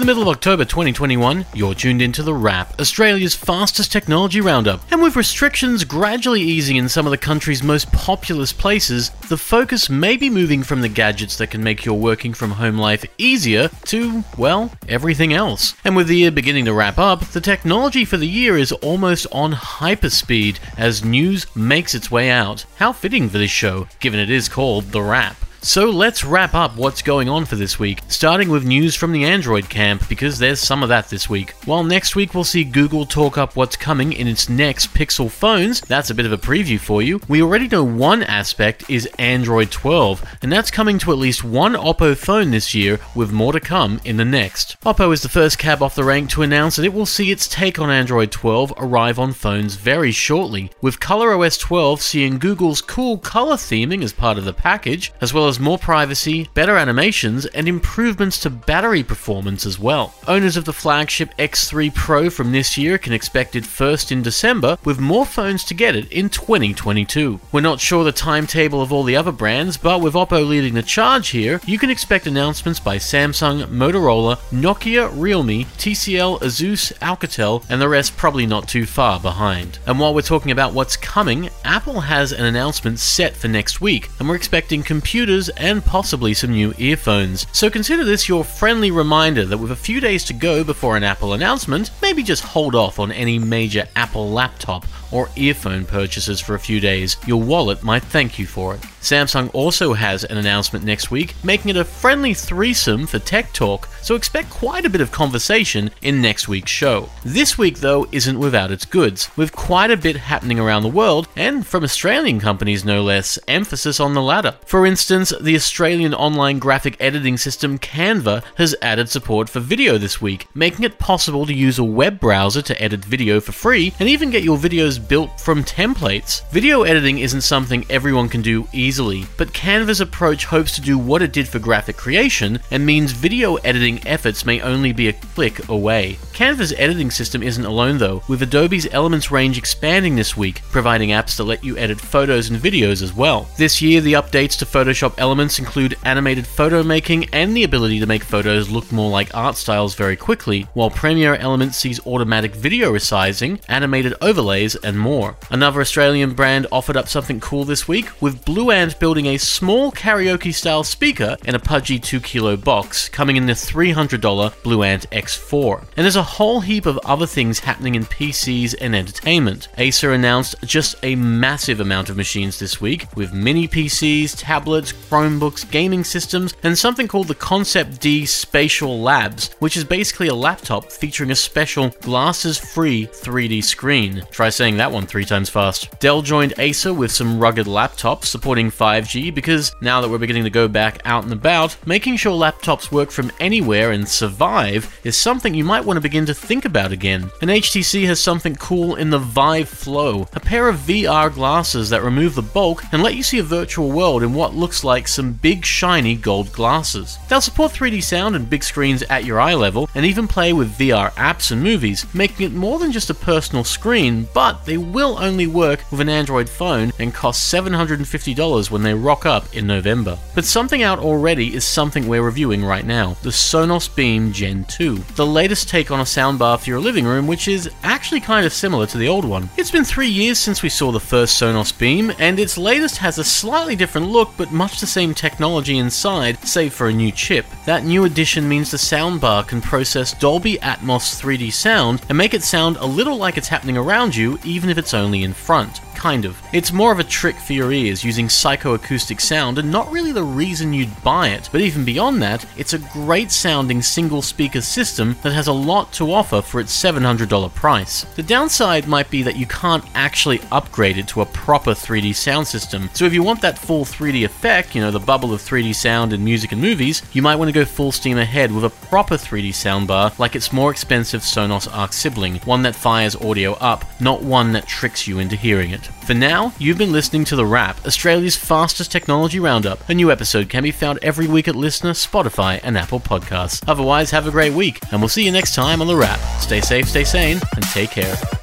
The middle of October 2021, you're tuned into The Wrap, Australia's fastest technology roundup. And with restrictions gradually easing in some of the country's most populous places, the focus may be moving from the gadgets that can make your working from home life easier to, well, everything else. And with the year beginning to wrap up, the technology for the year is almost on hyperspeed as news makes its way out. How fitting for this show, given it is called The Wrap. So let's wrap up what's going on for this week, starting with news from the Android camp, because there's some of that this week. While next week we'll see Google talk up what's coming in its next Pixel phones, that's a bit of a preview for you. We already know one aspect is Android 12, and that's coming to at least one Oppo phone this year, with more to come in the next. Oppo is the first cab off the rank to announce that it will see its take on Android 12 arrive on phones very shortly, with ColorOS 12 seeing Google's cool color theming as part of the package, as well as more privacy, better animations, and improvements to battery performance as well. Owners of the flagship X3 Pro from this year can expect it first in December, with more phones to get it in 2022. We're not sure the timetable of all the other brands, but with Oppo leading the charge here, you can expect announcements by Samsung, Motorola, Nokia, Realme, TCL, Asus, Alcatel, and the rest probably not too far behind. And while we're talking about what's coming, Apple has an announcement set for next week, and we're expecting computers and possibly some new earphones. So consider this your friendly reminder that with a few days to go before an Apple announcement, maybe just hold off on any major Apple laptop or earphone purchases for a few days. Your wallet might thank you for it. Samsung also has an announcement next week, making it a friendly threesome for Tech Talk, so expect quite a bit of conversation in next week's show. This week, though, isn't without its goods, with quite a bit happening around the world, and from Australian companies no less, emphasis on the latter. For instance, the Australian online graphic editing system Canva has added support for video this week, making it possible to use a web browser to edit video for free and even get your videos built from templates. Video editing isn't something everyone can do easily, but Canva's approach hopes to do what it did for graphic creation and means video editing efforts may only be a click away. Canva's editing system isn't alone though, with Adobe's Elements range expanding this week, providing apps to let you edit photos and videos as well. This year, the updates to Photoshop Elements include animated photo making and the ability to make photos look more like art styles very quickly, while Premiere Elements sees automatic video resizing, animated overlays, and more. Another Australian brand offered up something cool this week, with BlueAnt building a small karaoke style speaker in a pudgy 2 kilo box, coming in the $300 BlueAnt X4. And there's a whole heap of other things happening in PCs and entertainment. Acer announced just a massive amount of machines this week, with mini PCs, tablets, Chromebooks, gaming systems, and something called the Concept D Spatial Labs, which is basically a laptop featuring a special glasses free 3D screen. Try saying that one three times fast. Dell joined Acer with some rugged laptops supporting 5G because now that we're beginning to go back out and about, making sure laptops work from anywhere and survive is something you might want to begin to think about again. And HTC has something cool in the Vive Flow, a pair of VR glasses that remove the bulk and let you see a virtual world in what looks like some big shiny gold glasses. They'll support 3D sound and big screens at your eye level and even play with VR apps and movies, making it more than just a personal screen, but they will only work with an Android phone and cost $750 when they rock up in November. But something out already is something we're reviewing right now the Sonos Beam Gen 2, the latest take on a soundbar for your living room, which is actually kind of similar to the old one. It's been three years since we saw the first Sonos Beam, and its latest has a slightly different look but much the same technology inside, save for a new chip. That new addition means the soundbar can process Dolby Atmos 3D sound and make it sound a little like it's happening around you, even if it's only in front. Kind of. It's more of a trick for your ears using psychoacoustic sound and not really the reason you'd buy it. But even beyond that, it's a great sounding single speaker system that has a lot to offer for its $700 price. The downside might be that you can't actually upgrade it to a proper 3D sound system. So if you want that full 3D effect, you know, the bubble of 3D sound in music and movies, you might want to go full steam ahead with a proper 3D soundbar like its more expensive Sonos Arc sibling, one that fires audio up, not one that tricks you into hearing it. For now, you've been listening to The Wrap, Australia's fastest technology roundup. A new episode can be found every week at Listnr, Spotify, and Apple Podcasts. Otherwise, have a great week, and we'll see you next time on The Wrap. Stay safe, stay sane, and take care.